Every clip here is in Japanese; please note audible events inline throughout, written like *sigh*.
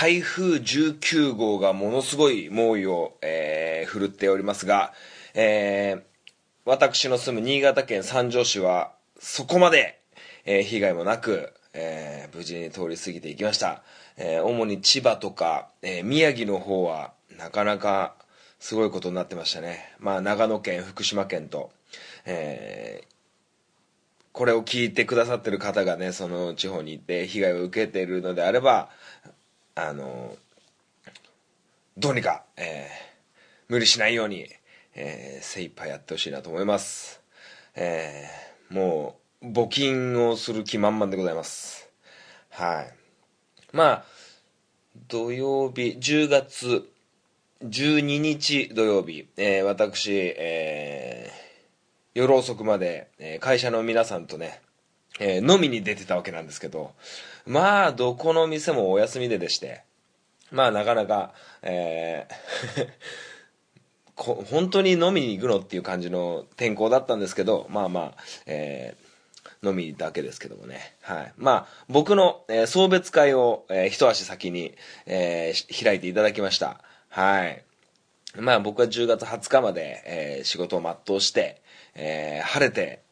台風19号がものすごい猛威を、えー、振るっておりますが、えー、私の住む新潟県三条市はそこまで、えー、被害もなく、えー、無事に通り過ぎていきました、えー、主に千葉とか、え宮城の方はなかなかすごいことになってましたね。まあ長野県福島県と、えこれを聞いてくださってる方がねその地方に行って被害を受けているのであればあのどうにか、え無理しないようにえー、精一杯やってほしいなと思います。えー、もう、募金をする気満々でございます。はい。まあ、土曜日、10月12日土曜日、えー、私、えー、夜遅くまで、えー、会社の皆さんとね、えー、飲みに出てたわけなんですけど、まあ、どこの店もお休みででして、まあ、なかなか、えー *laughs* こ本当に飲みに行くのっていう感じの天候だったんですけどまあまあ、えー、飲みだけですけどもね、はい、まあ僕の、えー、送別会を、えー、一足先に、えー、開いていただきました。はい。まあ僕は10月20日まで、えー、仕事を全うして、えー、晴れて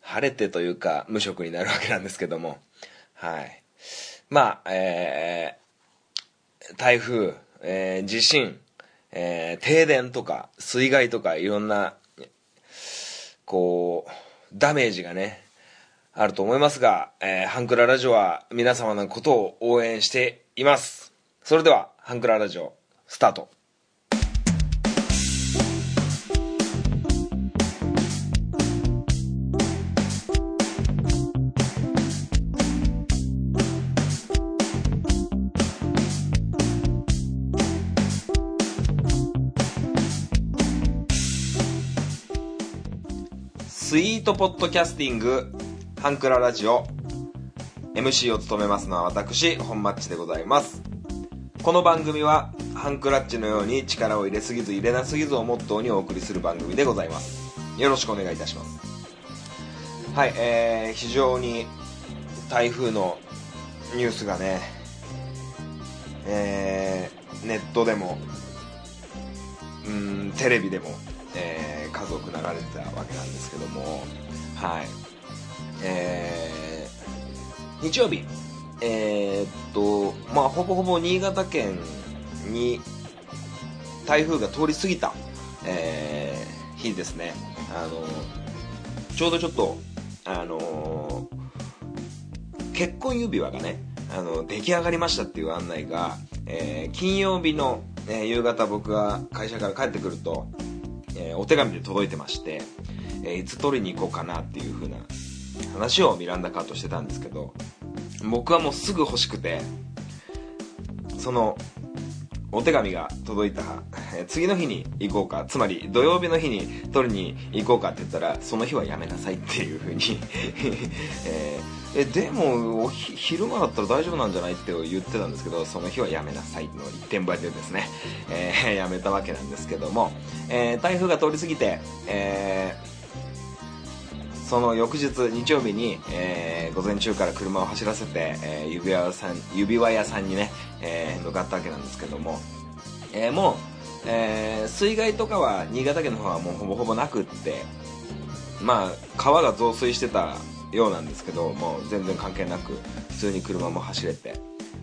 晴れてというか無職になるわけなんですけども。はい。まあえー、台風、えー、地震えー、停電とか水害とかいろんなこうダメージがねあると思いますが、えー、ハンクララジオは皆様のことを応援しています。それではハンクララジオスタート。ートポッドキャスティングハンクララジオ MC を務めますのは私本マッチでございます。この番組はハンクラッチのように力を入れすぎず入れなすぎずをモットーにお送りする番組でございます。よろしくお願いいたします。はいえー、非常に台風のニュースがねえー、ネットでもうんテレビでもえー、数多く流れてたわけなんですけどもはい。えー、日曜日。えー、っとまあほぼほぼ新潟県に台風が通り過ぎた、えー、日ですね。あのちょうどちょっとあの結婚指輪がねあの出来上がりましたっていう案内が、えー、金曜日の、えー、夕方僕が会社から帰ってくるとえー、お手紙で届いてまして、えー、いつ取りに行こうかなっていう風な話をミランダカーとしてたんですけど僕はもうすぐ欲しくてそのお手紙が届いた、え、次の日に行こうかつまり土曜日の日に取りに行こうかって言ったらその日はやめなさいっていう風に *laughs* えーえでも昼間だったら大丈夫なんじゃないって言ってたんですけどその日はやめなさいの一点張りでですね、えー、*laughs* やめたわけなんですけども、えー、台風が通り過ぎて、えー、その翌日日曜日に、え、午前中から車を走らせて、え、指輪さん指輪屋さんにね、えー、向かったわけなんですけども、え、もう、え、水害とかは新潟県の方はもうほぼほぼなくってまあ川が増水してたようなんですけどもう全然関係なく普通に車も走れて。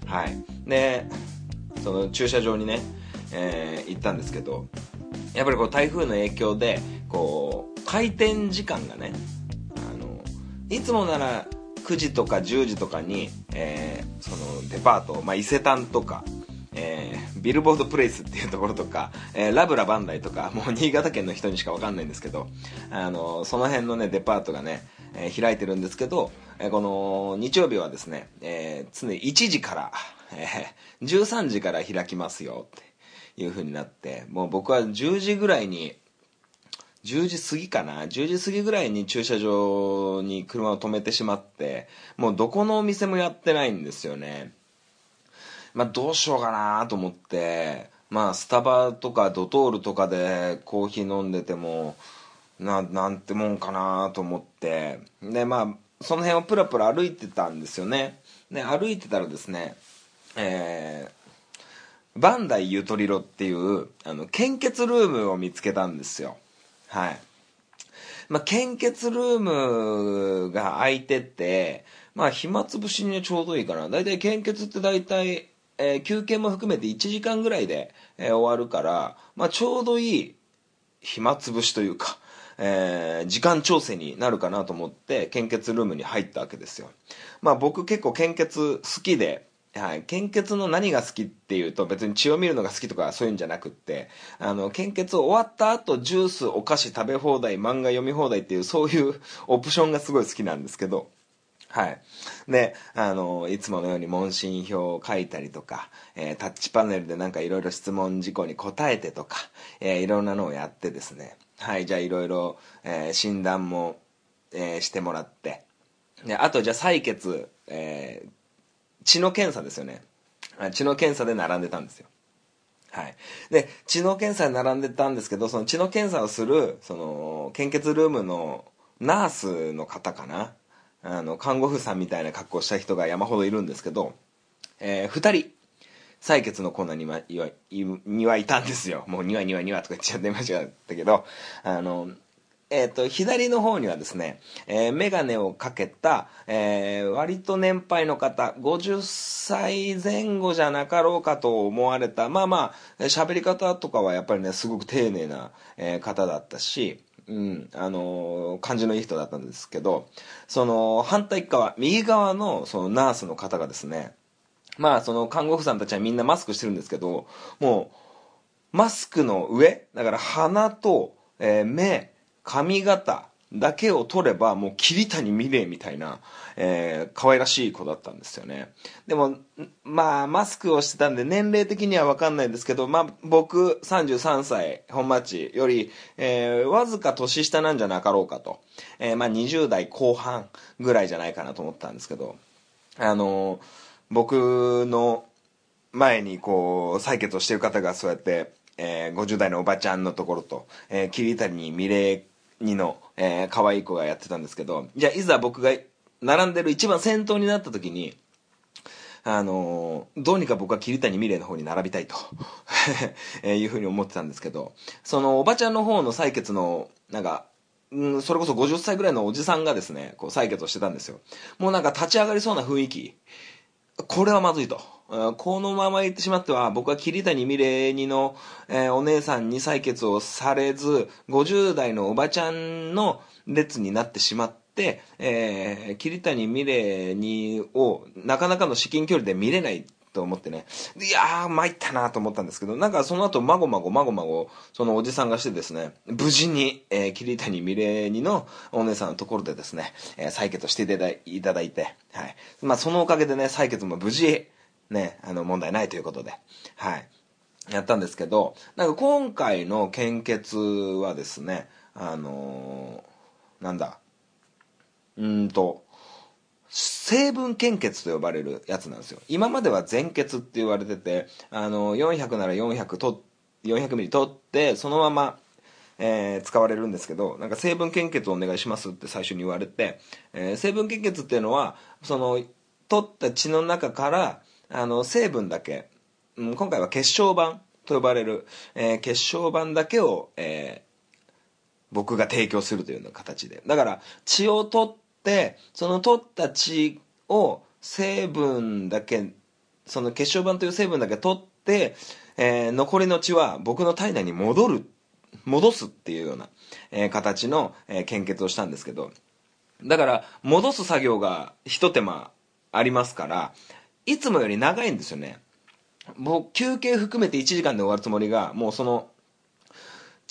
はい。でその駐車場にね、えー、行ったんですけどやっぱりこう台風の影響でこう開店時間がねあのいつもなら9時とか10時とかに、えー、そのデパート、まあ、伊勢丹とかえー、ビルボードプレイスっていうところとか、えー、ラブラバンダイとか、もう新潟県の人にしかわかんないんですけど、あの、その辺のね、デパートがね、えー、開いてるんですけど、えこの日曜日はですね、え常に1時から、え13時から開きますよっていう風になって、もう僕は10時ぐらいに、10時過ぎかな10時過ぎぐらいに駐車場に車を止めてしまってもうどこのお店もやってないんですよね。まあ、どうしようかなと思って、まあ、スタバとかドトールとかでコーヒー飲んでても、な、なんてもんかなと思って、で、まあ、その辺をプラプラ歩いてたんですよね。で、歩いてたらですね、えー、バンダイユトリロっていう、あの、献血ルームを見つけたんですよ。はい。まあ、献血ルームが空いてて、まあ、暇つぶしにちょうどいいかな。だいたい献血ってだいたい、えー、休憩も含めて1時間ぐらいで、えー、終わるから、まあ、ちょうどいい暇つぶしというか、えー、時間調整になるかなと思って献血ルームに入ったわけですよ。まあ僕結構献血好きで、はい、献血の何が好きっていうと別に血を見るのが好きとかそういうんじゃなくってあの献血終わった後ジュースお菓子食べ放題漫画読み放題っていうそういうオプションがすごい好きなんですけどはい。で、あの、いつものように問診票を書いたりとか、えー、タッチパネルでなんかいろいろ質問事項に答えてとか、えー、いろんなのをやってですね、はい、じゃあいろいろ、診断も、えー、してもらって、で、あとじゃあ採血、えー、血の検査ですよね。血の検査で並んでたんですよ。はい。で、血の検査で並んでたんですけど、その血の検査をする、その、献血ルームのナースの方かな？あの、看護婦さんみたいな格好した人が山ほどいるんですけど、えー、二人、採血のコーナーには、いわにはいたんですよ。*laughs* もうにわにわにわとか言っちゃってましたけど、あの、えっ、ー、と、左の方にはですね、えー、メガネをかけた、えー、割と年配の方、50歳前後じゃなかろうかと思われた、まあまあ、喋り方とかはやっぱりね、すごく丁寧な、えー、方だったし、うん、あのー、感じのいい人だったんですけど、その、反対側、右側の、そのナースの方がですね、まあ、その看護婦さんたちはみんなマスクしてるんですけど、もう、マスクの上、だから鼻と、えー、目、髪型だけを取ればもう桐谷美玲みたいな、えー、可愛らしい子だったんですよね。でも、まあ、マスクをしてたんで年齢的にはわかんないんですけど、まあ、僕33歳本町より、えー、わずか年下なんじゃなかろうかと。えー、まあ、20代後半ぐらいじゃないかなと思ったんですけど、あのー、僕の前にこう、採血をしてる方がそうやって、えー、50代のおばちゃんのところと、えー、桐谷美玲2の、えー、可愛い子がやってたんですけど、じゃあいざ僕が並んでる一番先頭になった時に、あのー、どうにか僕は桐谷美玲の方に並びたいと *laughs* えいうふうに思ってたんですけど、そのおばちゃんの方の採血の、なんか、ん、それこそ50歳ぐらいのおじさんがですね、こう採血をしてたんですよ。もうなんか立ち上がりそうな雰囲気。これはまずいと。このまま言ってしまっては、僕は桐谷美玲にの、えー、お姉さんに採血をされず、50代のおばちゃんの列になってしまって、えー、桐谷美玲にをなかなかの至近距離で見れないと思ってね、いやー、参ったなと思ったんですけど、なんかその後、まごまごまごまご、そのおじさんがしてですね、無事に、えー、桐谷美玲にのお姉さんのところでですね、えー、採血していただいて、はい。まあ、そのおかげでね、採血も無事、ね、あの、問題ないということで、はい。やったんですけど、なんか今回の献血はですね、あのー、なんだ、うんと、成分献血と呼ばれるやつなんですよ。今までは全血って言われてて、あの、400なら400と、400ミリ取って、そのまま、えー、使われるんですけど、なんか成分献血をお願いしますって最初に言われて、えー、成分献血っていうのは、その、取った血の中から、あの、成分だけ、うん、今回は血小板と呼ばれる、えー、血小板だけを、え僕が提供するというような形で。だから、血を取っってその取った血を成分だけその血小板という成分だけ取って、えー、残りの血は僕の体内に戻る戻すっていうような、えー、形の、えー、献血をしたんですけどだから戻す作業が一手間ありますからいつもより長いんですよね。僕休憩含めて1時間で終わるつもりがもうその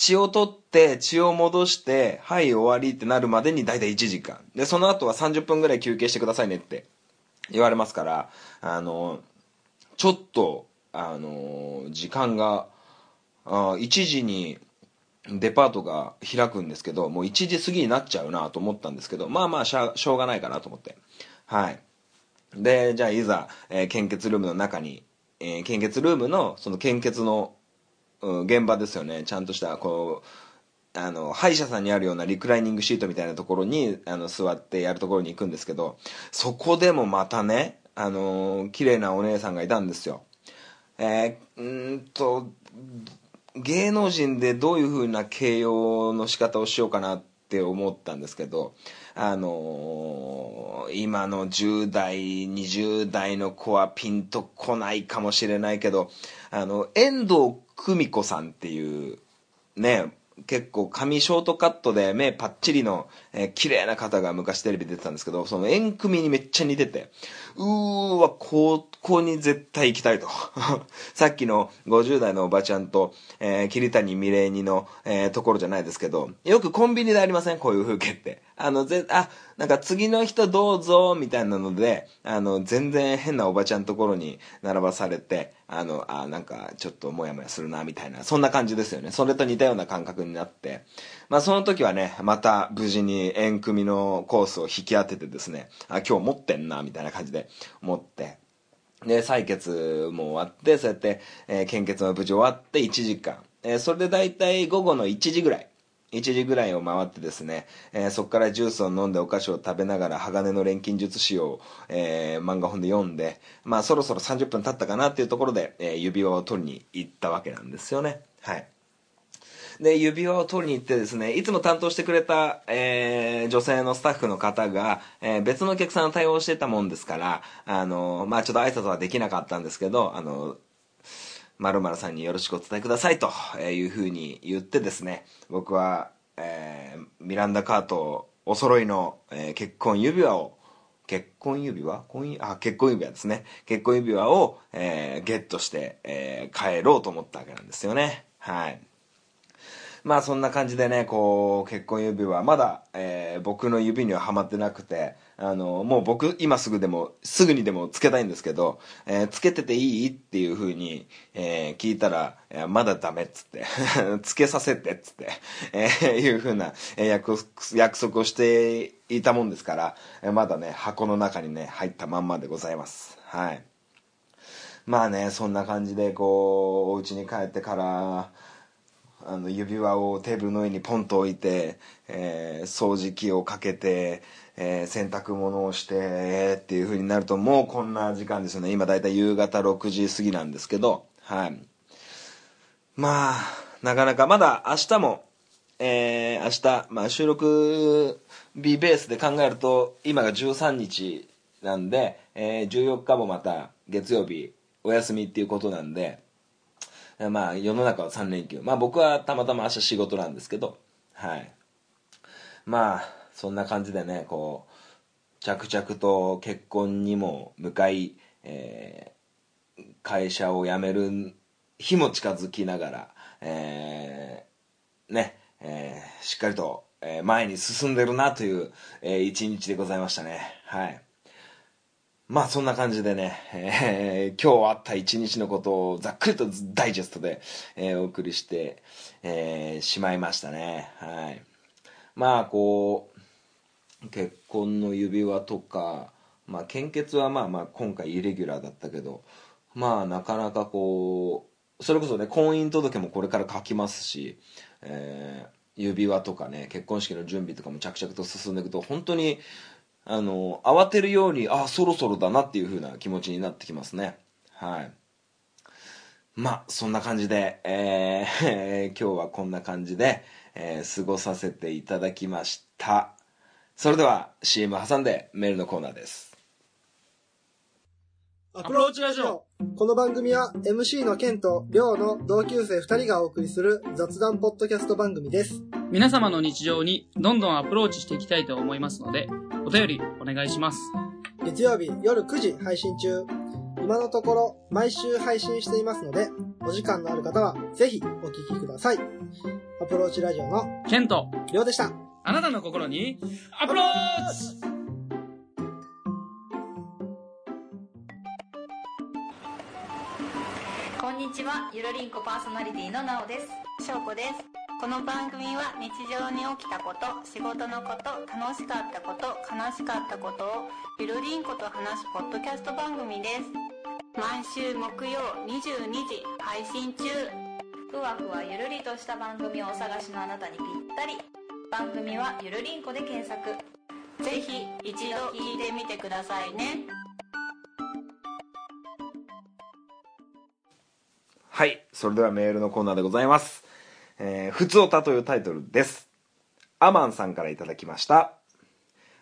血を取って血を戻してはい終わりってなるまでに大体1時間。でその後は30分ぐらい休憩してくださいねって言われますからあのちょっとあの時間があ1時にデパートが開くんですけどもう1時過ぎになっちゃうなと思ったんですけどまあまあしょうがないかなと思って。はい。でじゃあいざ、えー、献血ルームの中に、えー、献血ルームのその献血の現場ですよね。ちゃんとしたこうあの歯医者さんにあるようなリクライニングシートみたいなところにあの座ってやるところに行くんですけどそこでもまたねあの綺麗なお姉さんがいたんですよ。えー、んと芸能人でどういう風な形容の仕方をしようかなって思ったんですけどあのー、今の10代20代の子はピンとこないかもしれないけどあの遠藤久美子さんっていうね結構髪ショートカットで目パッチリの、えー、綺麗な方が昔テレビ出てたんですけど、その縁組にめっちゃ似てて、うーわ、高校に絶対行きたいと。*laughs* さっきの50代のおばちゃんと、えー、桐谷美玲にの、えー、ところじゃないですけど、よくコンビニでありません？こういう風景って。あの、ぜ、あ、なんか次の人どうぞ、みたいなので、あの、全然変なおばちゃんところに並ばされて、あの、あ、なんかちょっとモヤモヤするな、みたいな、そんな感じですよね。それと似たような感覚になって、まあその時はね、また無事に縁組のコースを引き当ててですね、あ、今日持ってんな、みたいな感じで思って、で、採血も終わって、そうやって、えー、献血も無事終わって1時間。えー、それで大体午後の1時ぐらい。1時ぐらいを回ってですね、えー、そこからジュースを飲んでお菓子を食べながら鋼の錬金術師を、えー、漫画本で読んで、まあそろそろ30分経ったかなっていうところで、えー、指輪を取りに行ったわけなんですよね。はい。で、指輪を取りに行ってですね、いつも担当してくれた、えー、女性のスタッフの方が、えー、別のお客さんを対応してたもんですから、あの、まあちょっと挨拶はできなかったんですけど、あの、まるさんによろしくお伝えくださいというふうに言ってですね、僕は、えー、ミランダ・カートお揃いの、えー、結婚指輪を、結婚指輪？婚あ、結婚指輪ですね。結婚指輪を、えー、ゲットして、えー、帰ろうと思ったわけなんですよね。はい。まあそんな感じでね、こう、結婚指輪、まだ、えー、僕の指にははまってなくて、あの、もう僕、今すぐでも、すぐにでもつけたいんですけど、えー、つけてていい？っていう風に、えー、聞いたら、まだダメっつって、*laughs* つけさせてっつって、えー、いう風な約約束をしていたもんですから、まだね、箱の中にね、入ったまんまでございます。はい。まあね、そんな感じで、こう、お家に帰ってから、あの指輪をテーブルの上にポンと置いて、えー、掃除機をかけて、えー、洗濯物をして、っていう風になるともうこんな時間ですよね。今だいたい夕方6時過ぎなんですけどはい。まあなかなかまだ明日もえー、明日、まあ、収録日ベースで考えると今が13日なんで、えー、14日もまた月曜日お休みっていうことなんでまあ世の中は3連休。まあ僕はたまたま明日仕事なんですけどはい。まあそんな感じでねこう着々と結婚にも向かい、えー、会社を辞める日も近づきながら、えー、ね、えー、しっかりと、え前に進んでるなという、え、一日でございましたねはいまあそんな感じでね、えー、今日あった一日のことをざっくりとダイジェストで、え、お送りして、えー、しまいましたね。はい。まあこう、結婚の指輪とか、まあ献血はまあまあ今回イレギュラーだったけど、まあなかなかこう、それこそね、婚姻届もこれから書きますし、えー、指輪とかね、結婚式の準備とかも着々と進んでいくと、本当にあの、慌てるように、ああ、そろそろだなっていう風な気持ちになってきますね。はい。まあ、そんな感じで、えー、*laughs* 今日はこんな感じで、えー、過ごさせていただきました。それでは CM 挟んでメールのコーナーです。アプローチラジオこの番組は MC のケンとリョウの同級生2人がお送りする雑談ポッドキャスト番組です。皆様の日常にどんどんアプローチしていきたいと思いますので、お便りお願いします。月曜日夜9時配信中。今のところ毎週配信していますので、お時間のある方はぜひお聞きください。アプローチラジオのケント、リョウでした。あなたの心にアプローチ！こんにちは。ゆるりんこパーソナリティのなおです。しょうこです。この番組は日常に起きたこと仕事のこと楽しかったこと悲しかったことをゆるりんこと話すポッドキャスト番組です。毎週木曜22時配信中。ふわふわゆるりとした番組をお探しのあなたにぴったり。番組はゆるりんこで検索。ぜひ一度聞いてみてくださいね。はいそれではメールのコーナーでございます「えー、ふつおた」というタイトルです。アマンさんからいただきました。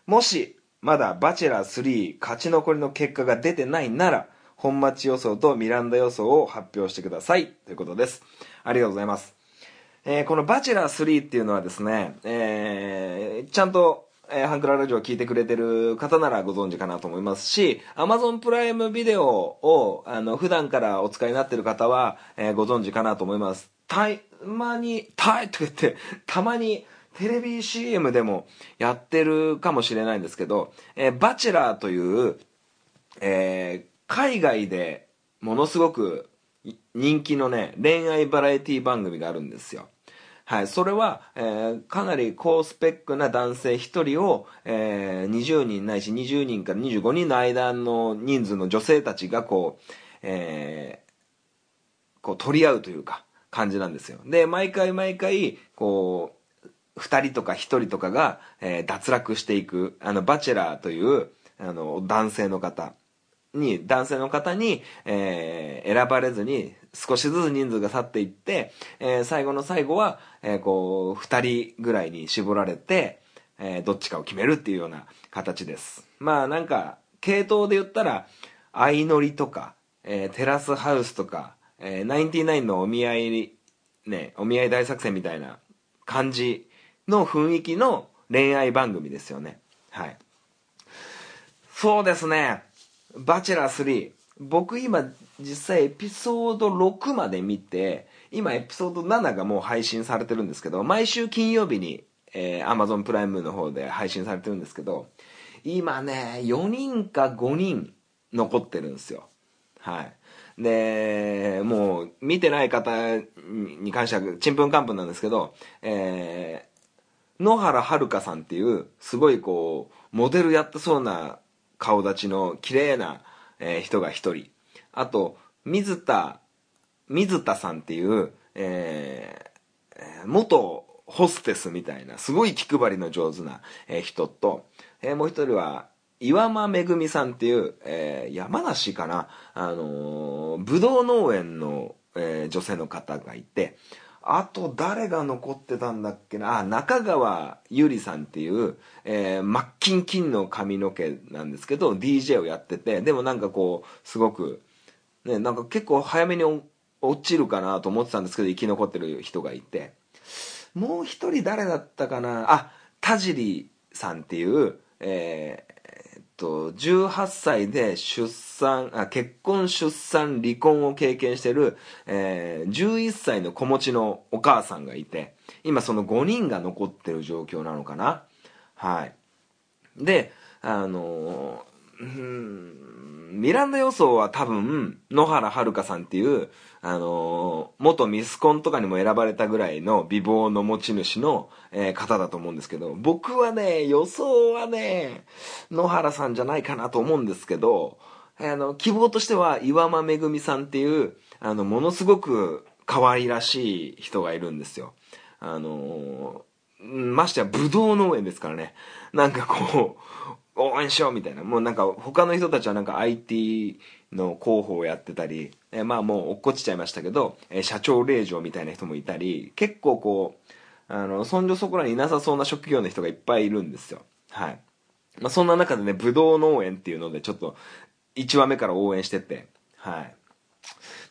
もしまだバチェラー3勝ち残りの結果が出てないなら本町予想とミランダ予想を発表してください。ということです。ありがとうございます。えーこのバチェラー3っていうのはですね、えーちゃんと、えーハンクララジオを聞いてくれてる方ならご存知かなと思いますし、Amazon プライムビデオを、あの、普段からお使いになってる方は、えーご存知かなと思います。たいまに、たいとか言って、たまに、テレビ CM でもやってるかもしれないんですけど、えーバチェラーという、えー海外でものすごく人気のね、恋愛バラエティ番組があるんですよ。はい、それは、えーかなり高スペックな男性1人を、えー20人ないし20人から25人の間の人数の女性たちがこう、えーこう取り合うというか感じなんですよ。で、毎回毎回、こう、2人とか1人とかが、えー脱落していく、あの、バチェラーという、あの、男性の方に、男性の方に、えー選ばれずに、少しずつ人数が去っていって、えー最後の最後は、えーこう、二人ぐらいに絞られて、えーどっちかを決めるっていうような形です。まあなんか、系統で言ったら、相乗りとか、えーテラスハウスとか、えー、ナインティナインのお見合い、ね、お見合い大作戦みたいな感じの雰囲気の恋愛番組ですよね。はい。そうですね。バチェラー3。僕今実際エピソード6まで見て、今エピソード7がもう配信されてるんですけど、毎週金曜日に、えー、Amazon プライムの方で配信されてるんですけど、今ね、4人か5人残ってるんですよ。はい。で、もう見てない方に関してはちんぷんかんぷんなんですけど、えー、野原遥さんっていうすごいこうモデルやってそうな顔立ちの綺麗な、えー人が一人。あと水田水田さんっていう、えー元ホステスみたいなすごい気配りの上手な、えー人と、えーもう一人は岩間めぐみさんっていう、えー山梨かなあのーぶどう農園の、えー女性の方がいてあと誰が残ってたんだっけな？あ中川ゆりさんっていう、えー、真っキンキンの髪の毛なんですけど DJ をやっててでもなんかこうすごくねなんか結構早めに落ちるかなと思ってたんですけど生き残ってる人がいて。もう一人誰だったかな？あ田尻さんっていうえーと18歳で出産あ結婚出産離婚を経験してる、えー11歳の子持ちのお母さんがいて今その5人が残ってる状況なのかな。はい。であのーうん。ミランダ予想は多分野原遥さんっていうあのー元ミスコンとかにも選ばれたぐらいの美貌の持ち主の、えー方だと思うんですけど僕はね予想はね野原さんじゃないかなと思うんですけどあの希望としては岩間めぐみさんっていうあのものすごく可愛らしい人がいるんですよ。あのーましてやブドウ農園ですからね。なんかこう応援しようみたいな。もうなんか他の人たちはなんか IT の広報をやってたり、えーまあもう落っこちちゃいましたけど、えー社長令嬢みたいな人もいたり結構こうあのそんじょそこらにいなさそうな職業の人がいっぱいいるんですよ。はい、まあ、そんな中でねブドウ農園っていうのでちょっと1話目から応援しててはい。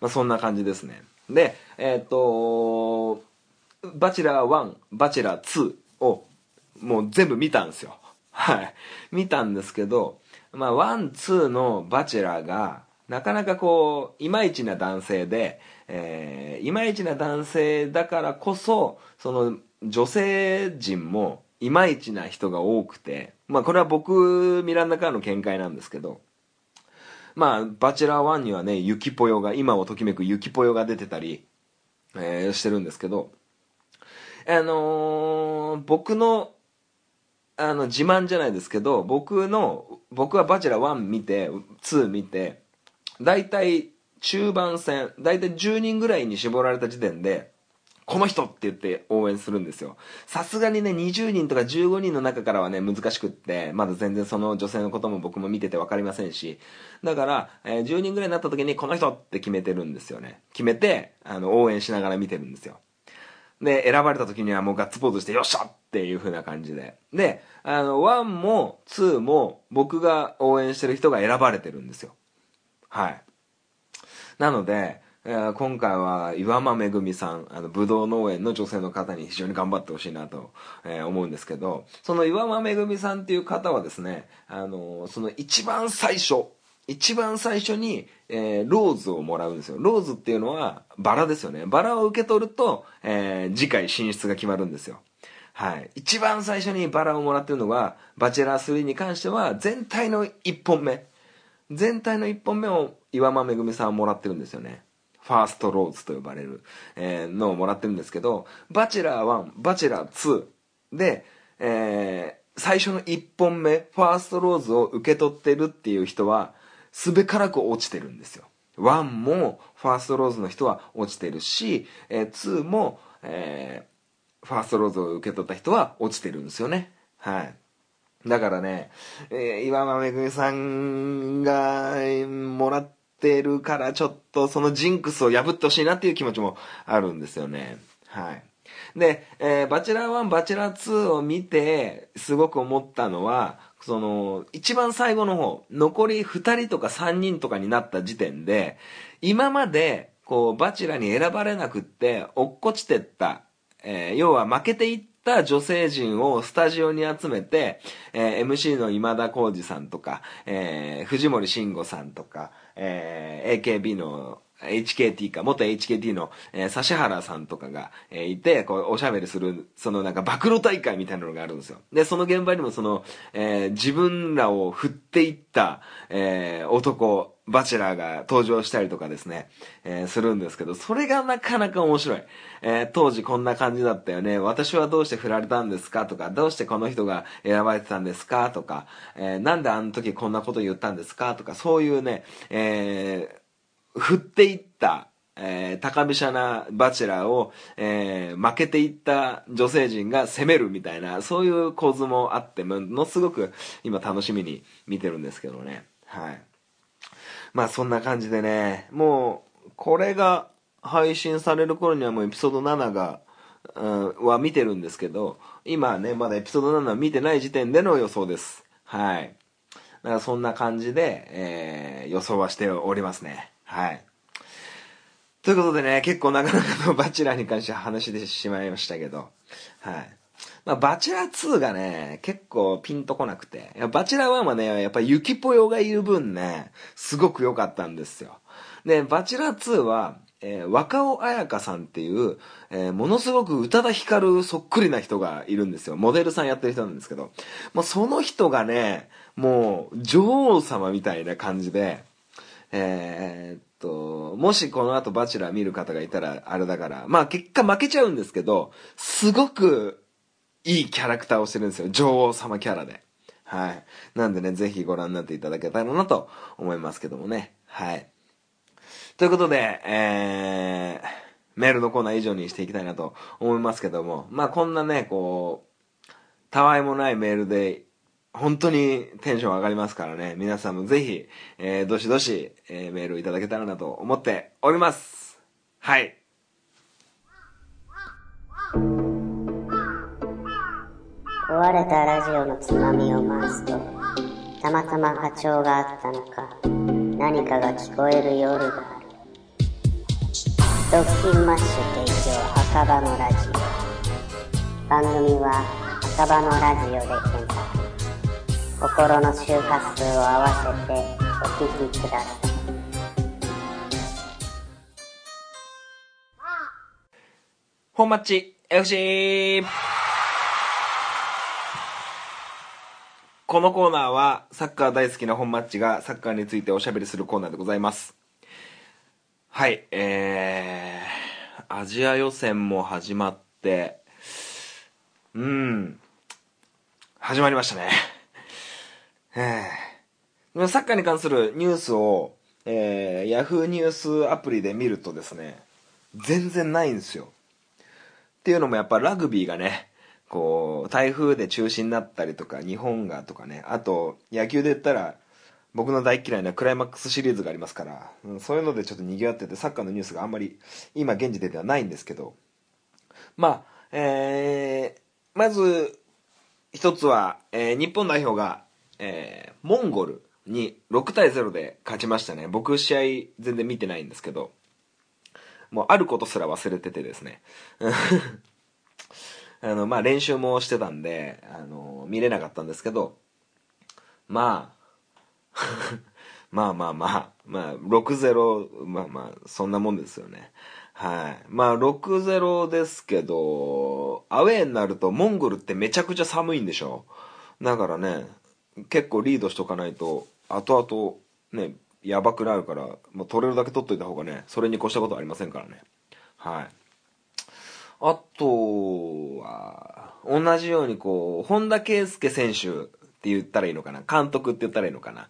まあそんな感じですね。でえっ、とバチェラー1バチェラー2をもう全部見たんですよ。はい。見たんですけどまあワンツーのバチェラーがなかなかこういまいちな男性で、えーいまいちな男性だからこそその女性陣もいまいちな人が多くてまあこれは僕ミランダからの見解なんですけどまあバチェラー1にはねユキポヨが今をときめくユキポヨが出てたり、えーしてるんですけどあのー僕のあの自慢じゃないですけど僕の僕は「バチェラー1」見て2見て大体中盤戦大体10人ぐらいに絞られた時点でこの人って言って応援するんですよ。さすがにね、20人とか15人の中からはね、難しくって、まだ全然その女性のことも僕も見てて分かりませんし、だから、えー、10人ぐらいになった時にこの人って決めてるんですよね。決めて、あの、応援しながら見てるんですよ。で、選ばれた時にはもうガッツポーズしてよっしゃっていう風な感じで。で、あの、1も2も僕が応援してる人が選ばれてるんですよ。はい。なので、えー、今回は岩間めぐみさん、あの、ぶどう農園の女性の方に非常に頑張ってほしいなと、えー、思うんですけど、その岩間めぐみさんっていう方はですね、あのー、その一番最初、一番最初に、えー、ローズをもらうんですよ。ローズっていうのはバラですよね。バラを受け取ると、えー、次回進出が決まるんですよ。はい。一番最初にバラをもらってるのが、バチェラー3に関しては全体の1本目。全体の1本目を岩間めぐみさんはもらってるんですよね。ファーストローズと呼ばれる、えー、のをもらってるんですけど、バチェラー1、バチェラー2で、えー、最初の1本目、ファーストローズを受け取ってるっていう人は、すべからく落ちてるんですよ。1も、ファーストローズの人は落ちてるし、えー、2も、えー、ファーストローズを受け取った人は落ちてるんですよね。はい。だからね、えー、岩間めぐみさんがもらってるからちょっとそのジンクスを破ってほしいなっていう気持ちもあるんですよね。はい。で、えー、バチェラー1、バチェラー2を見て、すごく思ったのは、その、一番最後の方、残り2人とか3人とかになった時点で、今まで、こう、バチラに選ばれなくって、落っこちてった、えー、要は負けていった女性陣をスタジオに集めて、えー、MC の今田耕司さんとか、えー、藤森慎吾さんとか、えー、AKB の HKT か、元 HKT の、えー、指原さんとかが、えー、いて、こう、おしゃべりする、そのなんか暴露大会みたいなのがあるんですよ。で、その現場にもその、えー、自分らを振っていった、えー、男、バチェラーが登場したりとかですね、えー、するんですけど、それがなかなか面白い。えー、当時こんな感じだったよね。私はどうして振られたんですかとか、どうしてこの人が選ばれてたんですかとか、えー、なんであの時こんなこと言ったんですかとか、そういうね、えー、振っていった、えー、高飛車なバチェラーを、えー、負けていった女性陣が攻めるみたいな、そういう構図もあって、ものすごく今楽しみに見てるんですけどね。はい。まあそんな感じでね、もう、これが配信される頃にはもうエピソード7が、うん、は見てるんですけど、今ね、まだエピソード7は見てない時点での予想です。はい。だからそんな感じで、えー、予想はしておりますね。はい。ということでね、結構なかなかのバチェラーに関して話してしまいましたけど、はい。まあ、バチェラー2がね、結構ピンとこなくて、バチェラー1はね、やっぱりユキポヨがいる分ね、すごく良かったんですよ。で、バチェラー2は、えー、若尾彩香さんっていう、えー、ものすごく宇多田ヒカルそっくりな人がいるんですよ。モデルさんやってる人なんですけど、もうその人がね、もう女王様みたいな感じで、えー、っと、もしこの後バチェラー見る方がいたらあれだから、まあ結果負けちゃうんですけど、すごくいいキャラクターをしてるんですよ。女王様キャラで。はい。なんでね、ぜひご覧になっていただけたらなと思いますけどもね。はい。ということで、えー、メールのコーナー以上にしていきたいなと思いますけども、まあこんなね、こう、たわいもないメールで本当にテンション上がりますからね、皆さんもぜひ、えー、どしどし、えー、メールいただけたらなと思っております。はい。壊れたラジオのつまみを回すと、たまたま波長があったのか、何かが聞こえる夜がある。ドッキンマッシュ提供赤羽のラジオ。番組は赤羽のラジオで検索。心の周波数を合わせてお聞きください。本マッチ FC このコーナーはサッカー大好きな本マッチがサッカーについておしゃべりするコーナーでございます。はいえー、アジア予選も始まってうん始まりましたね。えー、サッカーに関するニュースを、えー、ヤフーニュースアプリで見るとですね、全然ないんですよ。っていうのもやっぱラグビーがね、こう、台風で中止になったりとか、日本がとかね、あと、野球で言ったら、僕の大嫌いなクライマックスシリーズがありますから、うんそういうのでちょっと賑わってて、サッカーのニュースがあんまり、今現時点ではないんですけど、まあ、えー、まず、一つは、えー日本代表が、えーモンゴルに6対0で勝ちましたね。僕試合全然見てないんですけど、もうあることすら忘れててですね。*laughs* あの、まあ練習もしてたんで、あの、見れなかったんですけど、まあ、*laughs* まあまあまあ、まあ、6-0、まあまあ、そんなもんですよね。はい。まあ、6-0ですけど、アウェーになると、モンゴルってめちゃくちゃ寒いんでしょだからね、結構リードしとかないと、後々、ね、やばくなるから、もう取れるだけ取っといた方がね、それに越したことはありませんからね。はい。あとは、同じようにこう、本田圭佑選手って言ったらいいのかな？監督って言ったらいいのかな？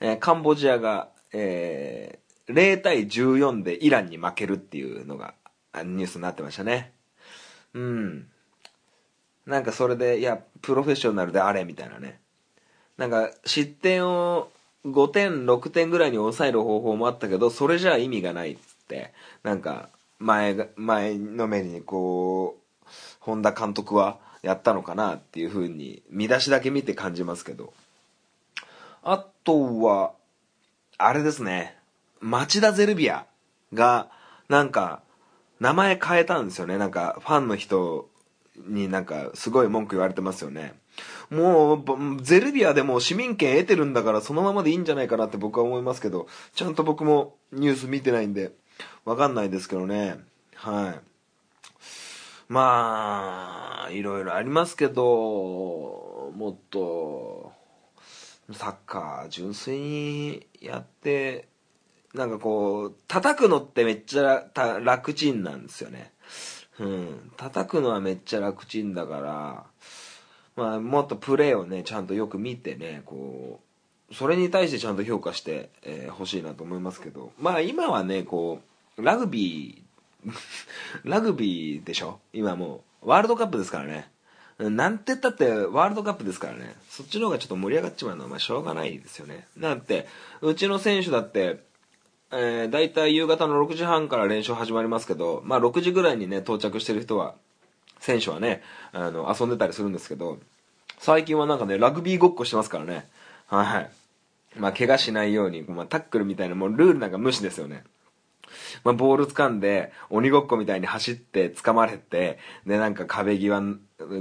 えーカンボジアが、えー0対14でイランに負けるっていうのがニュースになってましたね。うん。なんかそれで、いや、プロフェッショナルであれみたいなね。なんか失点を5点、6点ぐらいに抑える方法もあったけど、それじゃ意味がないっつって、なんか前、前のめりにこう、本田監督はやったのかなっていう風に見出しだけ見て感じますけど。あとは、あれですね。町田ゼルビアが、なんか、名前変えたんですよね。なんか、ファンの人になんか、すごい文句言われてますよね。もう、ゼルビアでも市民権得てるんだから、そのままでいいんじゃないかなって僕は思いますけど、ちゃんと僕もニュース見てないんで、わかんないですけどね。はい。まあ、いろいろありますけど、もっと、サッカー純粋にやって、なんかこう、叩くのってめっちゃ楽ちんなんですよね。うん。叩くのはめっちゃ楽ちんだから、まあ、もっとプレーをね、ちゃんとよく見てね、こう、それに対してちゃんと評価してほ、えー欲しいなと思いますけど、まあ今はね、こう、ラグビー、*laughs* ラグビーでしょ？今もう、ワールドカップですからね。なんて言ったってワールドカップですからね。そっちの方がちょっと盛り上がっちまうのはまあしょうがないですよね。だって、うちの選手だって、えー、大体夕方の6時半から練習始まりますけど、まあ6時ぐらいにね、到着してる人は、選手はね、あの、遊んでたりするんですけど、最近はなんかね、ラグビーごっこしてますからね。はい。まあ、怪我しないように、まあ、タックルみたいな、もうルールなんか無視ですよね。まあ、ボール掴んで、鬼ごっこみたいに走って掴まれて、で、なんか壁際、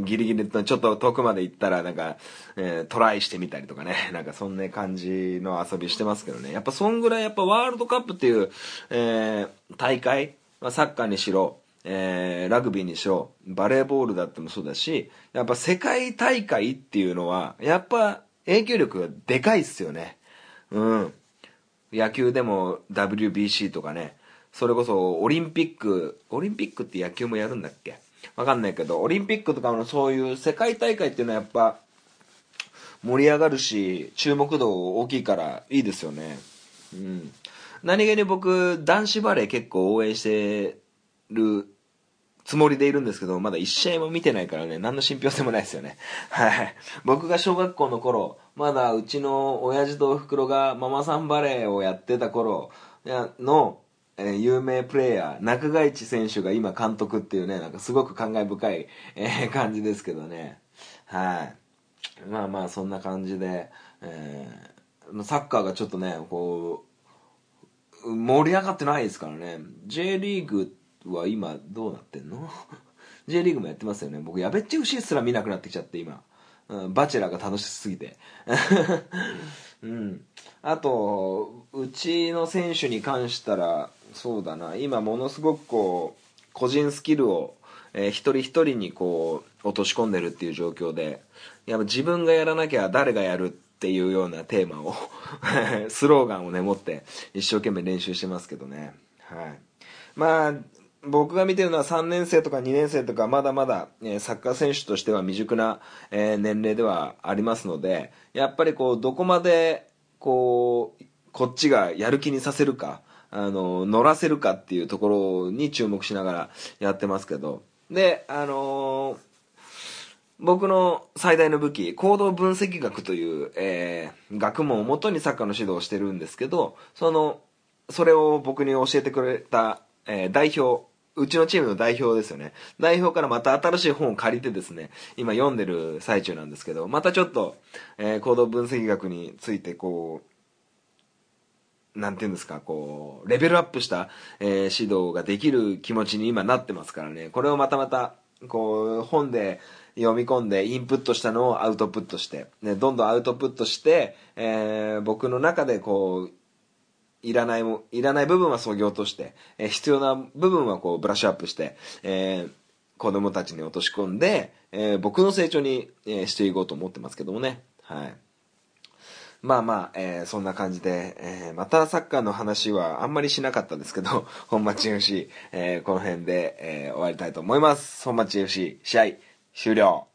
ギリギリとちょっと遠くまで行ったら、なんか、えートライしてみたりとかね、*laughs* なんかそんな感じの遊びしてますけどね。やっぱそんぐらい、やっぱワールドカップっていう、えー大会、まあ、サッカーにしろ、えーラグビーにしろ、バレーボールだってもそうだし、やっぱ世界大会っていうのは、やっぱ影響力がでかいっすよね。うん。野球でも WBC とかね、それこそオリンピック、オリンピックって野球もやるんだっけ？わかんないけど、オリンピックとかのそういう世界大会っていうのはやっぱ盛り上がるし、注目度大きいからいいですよね。うん。何気に僕、男子バレー結構応援してるつもりでいるんですけど、まだ一試合も見てないからね、何の信憑性もないですよね。*laughs* はい。僕が小学校の頃、まだうちの親父とお袋がママさんバレーをやってた頃の、えー有名プレーヤー、中川一選手が今監督っていうね、なんかすごく感慨深い、えー感じですけどね。はい。まあまあ、そんな感じで、えーサッカーがちょっとね、こう、盛り上がってないですからね J リーグっては今どうなってんの？*laughs* J リーグもやってますよね。僕やべっち FC すら見なくなってきちゃって今、うん、バチェラーが楽しすぎて。*laughs* うん。あとうちの選手に関したらそうだな。今ものすごくこう個人スキルを、えー一人一人にこう落とし込んでるっていう状況でやっぱ自分がやらなきゃ誰がやるっていうようなテーマを *laughs* スローガンをね持って一生懸命練習してますけどね。はい。まあ僕が見てるのは3年生とか2年生とかまだまだ、えサッカー選手としては未熟な、え年齢ではありますのでやっぱりこうどこまでこうこっちがやる気にさせるかあの乗らせるかっていうところに注目しながらやってますけど。で、あのー僕の最大の武器、行動分析学という、えー学問をもとにサッカーの指導をしてるんですけど、その、それを僕に教えてくれた、えー代表、うちのチームの代表ですよね。代表からまた新しい本を借りてですね、今読んでる最中なんですけど、またちょっと、えー行動分析学についてこう、なんていうんですか、こう、レベルアップした、えー指導ができる気持ちに今なってますからね、これをまたまた、こう、本で読み込んでインプットしたのをアウトプットして、ね、どんどんアウトプットして、えー僕の中でこう、いらないも、いらない部分は削ぎ落として、えー必要な部分はこうブラッシュアップして、えー子供たちに落とし込んで、えー僕の成長に、えしていこうと思ってますけどもね。はい。まあまあ、えーそんな感じで、えーまたサッカーの話はあんまりしなかったですけど、*laughs* 本町 FC、えーこの辺で、え終わりたいと思います。本町 FC、試合終了。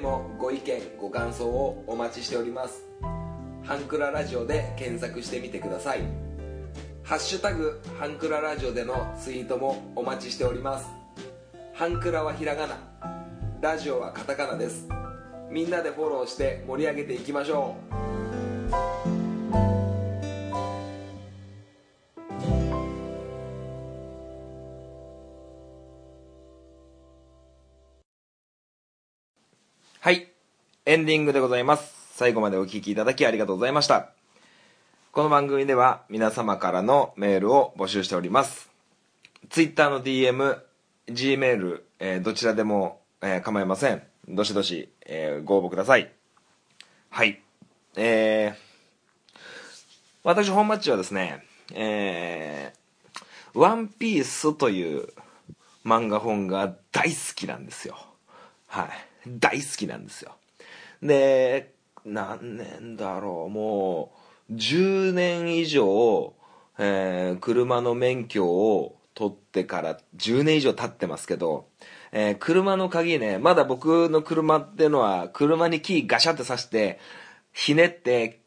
もご意見ご感想をお待ちしております。ハンクララジオで検索してみてください。ハッシュタグハンクララジオでのツイートもお待ちしております。ハンクラはひらがな。ラジオはカタカナです。みんなでフォローして盛り上げていきましょう。はい。エンディングでございます。最後までお聞きいただきありがとうございました。この番組では皆様からのメールを募集しております。Twitter の DM、Gmail、えーどちらでも、えー構いません。どしどし、えーご応募ください。はい。えー、私、本マッチはですね、えー、ワンピースという漫画本が大好きなんですよ。はい。大好きなんですよ。で、何年だろう、もう、10年以上、えー車の免許を取ってから10年以上経ってますけど、えー車の鍵ね、まだ僕の車っていうのは、車にキーガシャって刺して、ひねって、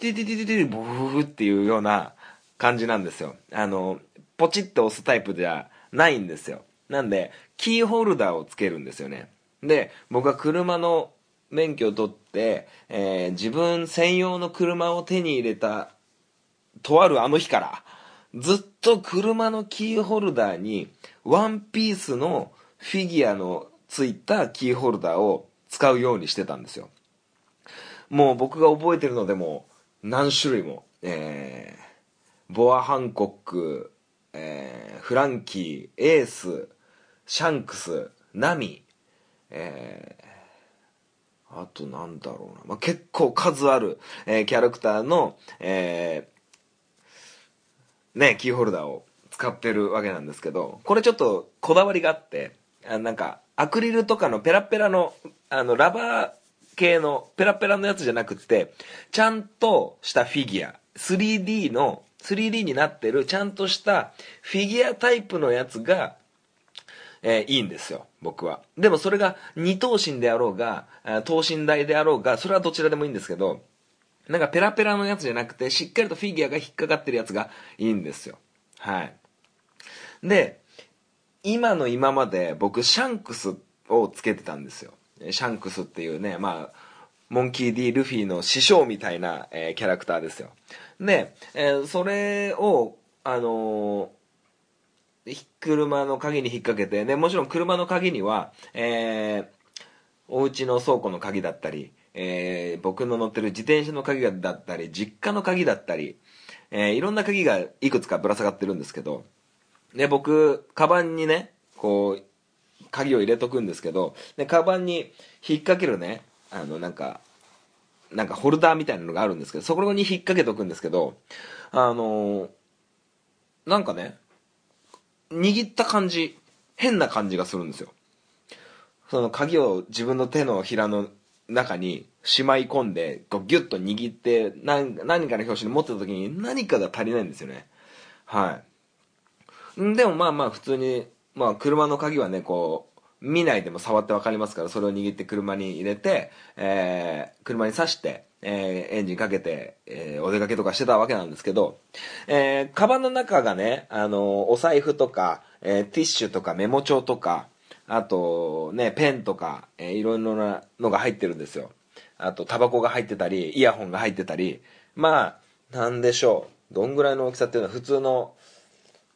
ティティティティティブーっていうような感じなんですよ。あの、ポチッと押すタイプじゃないんですよ。なんで、キーホルダーをつけるんですよね。で、僕は車の免許を取って、えー自分専用の車を手に入れた、とあるあの日から、ずっと車のキーホルダーに、ワンピースのフィギュアのついたキーホルダーを使うようにしてたんですよ。もう僕が覚えてるのでも何種類も、えー、ボア・ハンコック、えーフランキー、エース、シャンクス、ナミ、えーあとなんだろうな、まあ、結構数ある、えーキャラクターの、えーね、キーホルダーを使ってるわけなんですけど、これちょっとこだわりがあって、あなんか、アクリルとかのペラペラの、あの、ラバー系のペラペラのやつじゃなくて、ちゃんとしたフィギュア、3D の、3D になってるちゃんとしたフィギュアタイプのやつが、えーいいんですよ、僕は。でもそれが二等身であろうが、等身大であろうが、それはどちらでもいいんですけど、なんかペラペラのやつじゃなくて、しっかりとフィギュアが引っかかってるやつがいいんですよ。はい。で、今の今まで僕、シャンクスをつけてたんですよ。シャンクスっていうね、まあ、モンキー D. ルフィの師匠みたいな、えーキャラクターですよ。で、えーそれを、あの車の鍵に引っ掛けて、で、もちろん車の鍵には、えーお家の倉庫の鍵だったり、えー僕の乗ってる自転車の鍵だったり、実家の鍵だったり、えーいろんな鍵がいくつかぶら下がってるんですけど、で、僕、カバンにね、こう、鍵を入れとくんですけど、で、カバンに引っ掛けるね、あの、なんか、なんかホルダーみたいなのがあるんですけど、そこに引っ掛けとくんですけど、あのーなんかね、握った感じ、変な感じがするんですよ。その鍵を自分の手のひらの中にしまい込んで、こうギュッと握って、何何かの表紙に持ってた時に何かが足りないんですよね。はい。でもまあまあ普通に、まあ車の鍵はね、こう、見ないでも触ってわかりますから、それを握って車に入れて、えー、車に刺して、えーエンジンかけて、えーお出かけとかしてたわけなんですけど、えー、カバンの中がね、あのお財布とか、えーティッシュとかメモ帳とか、あと、ね、ペンとか、えーいろいろなのが入ってるんですよ。あと、タバコが入ってたり、イヤホンが入ってたり、まあ、なんでしょう。どんぐらいの大きさっていうのは普通の、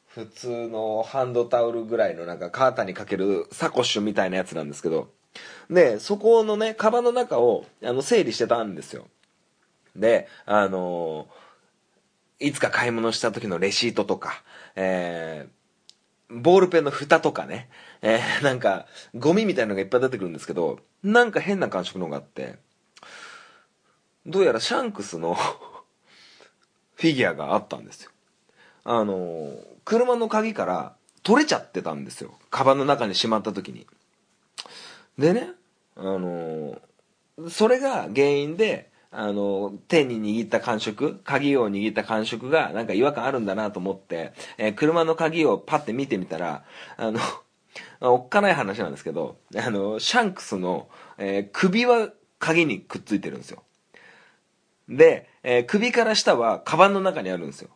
普通のハンドタオルぐらいのなんかカーターにかけるサコッシュみたいなやつなんですけど、で、そこのね、カバンの中をあの整理してたんですよ。で、あのいつか買い物した時のレシートとか、えー、ボールペンの蓋とかね、えー、なんか、ゴミみたいなのがいっぱい出てくるんですけど、なんか変な感触のがあって、どうやらシャンクスの *laughs* フィギュアがあったんですよ。あの、車の鍵から取れちゃってたんですよ。カバンの中にしまった時に。でね、あの、それが原因で、あの、手に握った感触、鍵を握った感触がなんか違和感あるんだなと思って、えー車の鍵をパッて見てみたら、あの、*laughs* おっかない話なんですけど、あの、シャンクスの、えー首は鍵にくっついてるんですよ。で、えー首から下はカバンの中にあるんですよ。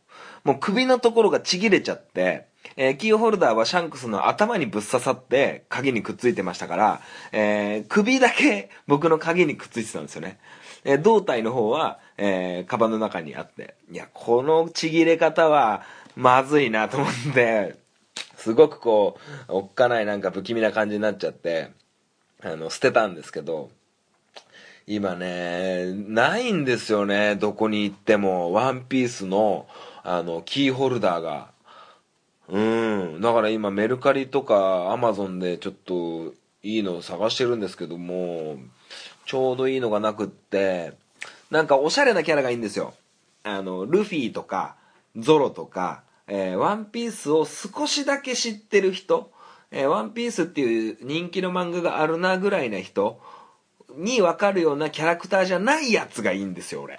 もう首のところがちぎれちゃって、えーキーホルダーはシャンクスの頭にぶっ刺さって鍵にくっついてましたから、えー首だけ僕の鍵にくっついてたんですよね。えー胴体の方は、えーカバンの中にあって。いや、このちぎれ方はまずいなと思って、すごくこう、おっかないなんか不気味な感じになっちゃって、あの、捨てたんですけど、今ね、ないんですよね、どこに行っても。ワンピースの、あの、キーホルダーが。うん。だから今メルカリとかアマゾンでちょっといいのを探してるんですけども、ちょうどいいのがなくって、なんかおしゃれなキャラがいいんですよ。あの、ルフィとか、ゾロとか、えーワンピースを少しだけ知ってる人、えーワンピースっていう人気の漫画があるなぐらいな人に分かるようなキャラクターじゃないやつがいいんですよ、俺。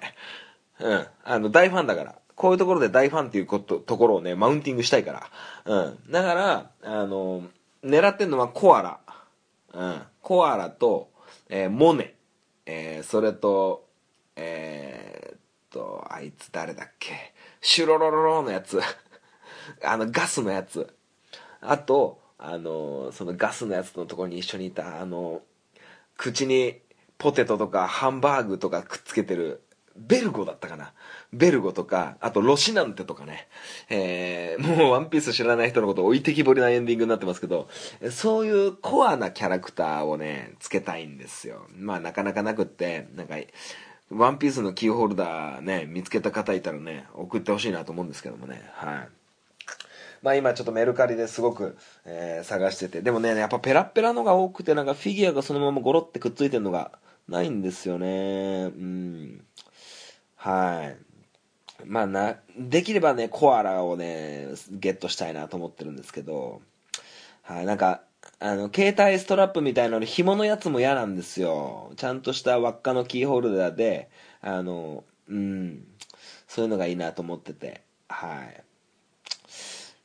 うん。あの、大ファンだから。こういうところで大ファンっていうこと、ところをね、マウンティングしたいから。うん。だから、あの、狙ってんのはコアラ。うん。コアラと、えーモネ。えーそれと、えーっと、あいつ誰だっけ？シュロロロロのやつ。*laughs* あの、ガスのやつ。あと、あの、そのガスのやつのところに一緒にいた、あの、口にポテトとかハンバーグとかくっつけてる、ベルゴだったかなベルゴとか、あとロシナンテとかね。えー、もうワンピース知らない人のこと置いてきぼりなエンディングになってますけど、そういうコアなキャラクターをね、つけたいんですよ。まあなかなかなくって、なんか、ワンピースのキーホルダーね、見つけた方いたらね、送ってほしいなと思うんですけどもね。はい。まあ今ちょっとメルカリですごく、えー探してて。でもね、やっぱペラペラのが多くて、なんかフィギュアがそのままゴロってくっついてるのがないんですよね。うん。はい。まあな、できればね、コアラをね、ゲットしたいなと思ってるんですけど、はい、なんか、あの、携帯ストラップみたいなの紐のやつも嫌なんですよ。ちゃんとした輪っかのキーホルダーで、あの、うん、そういうのがいいなと思ってて、はい。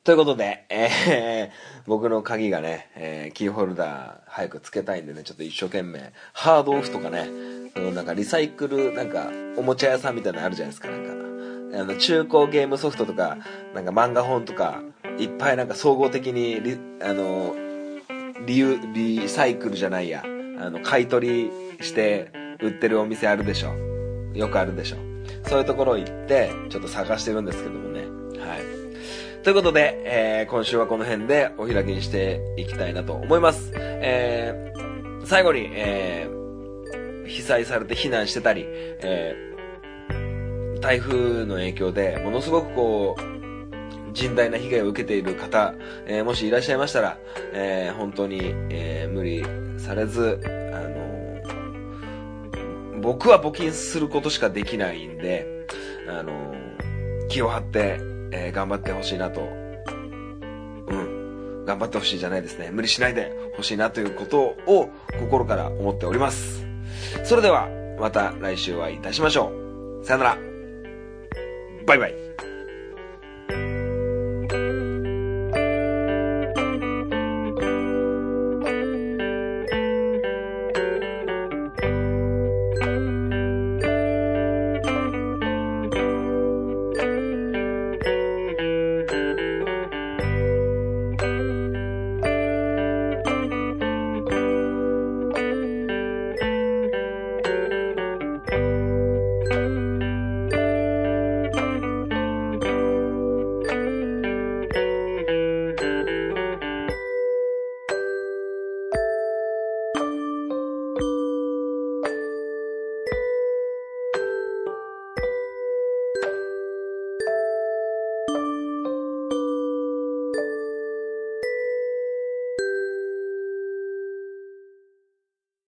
ということで、えー僕の鍵がね、えーキーホルダー早くつけたいんでね、ちょっと一生懸命、ハードオフとかね、そのなんかリサイクル、なんか、おもちゃ屋さんみたいなのあるじゃないですか、なんか。あの、中古ゲームソフトとか、なんか漫画本とか、いっぱいなんか総合的にリ、あの、リユ、リサイクルじゃないや、あの、買い取りして売ってるお店あるでしょ。よくあるでしょ。そういうところ行って、ちょっと探してるんですけどもね。はい。ということで、えー今週はこの辺でお開きにしていきたいなと思います。えー最後に、えー被災されて避難してたり、えー、台風の影響で、ものすごくこう、甚大な被害を受けている方、えー、もしいらっしゃいましたら、えー、本当に、えー、無理されず、あの僕は募金することしかできないんで、あの気を張って、え頑張ってほしいなと、うん、頑張ってほしいじゃないですね。無理しないでほしいなということを心から思っております。それでは、また来週お会いいたしましょう。さよなら。バイバイ。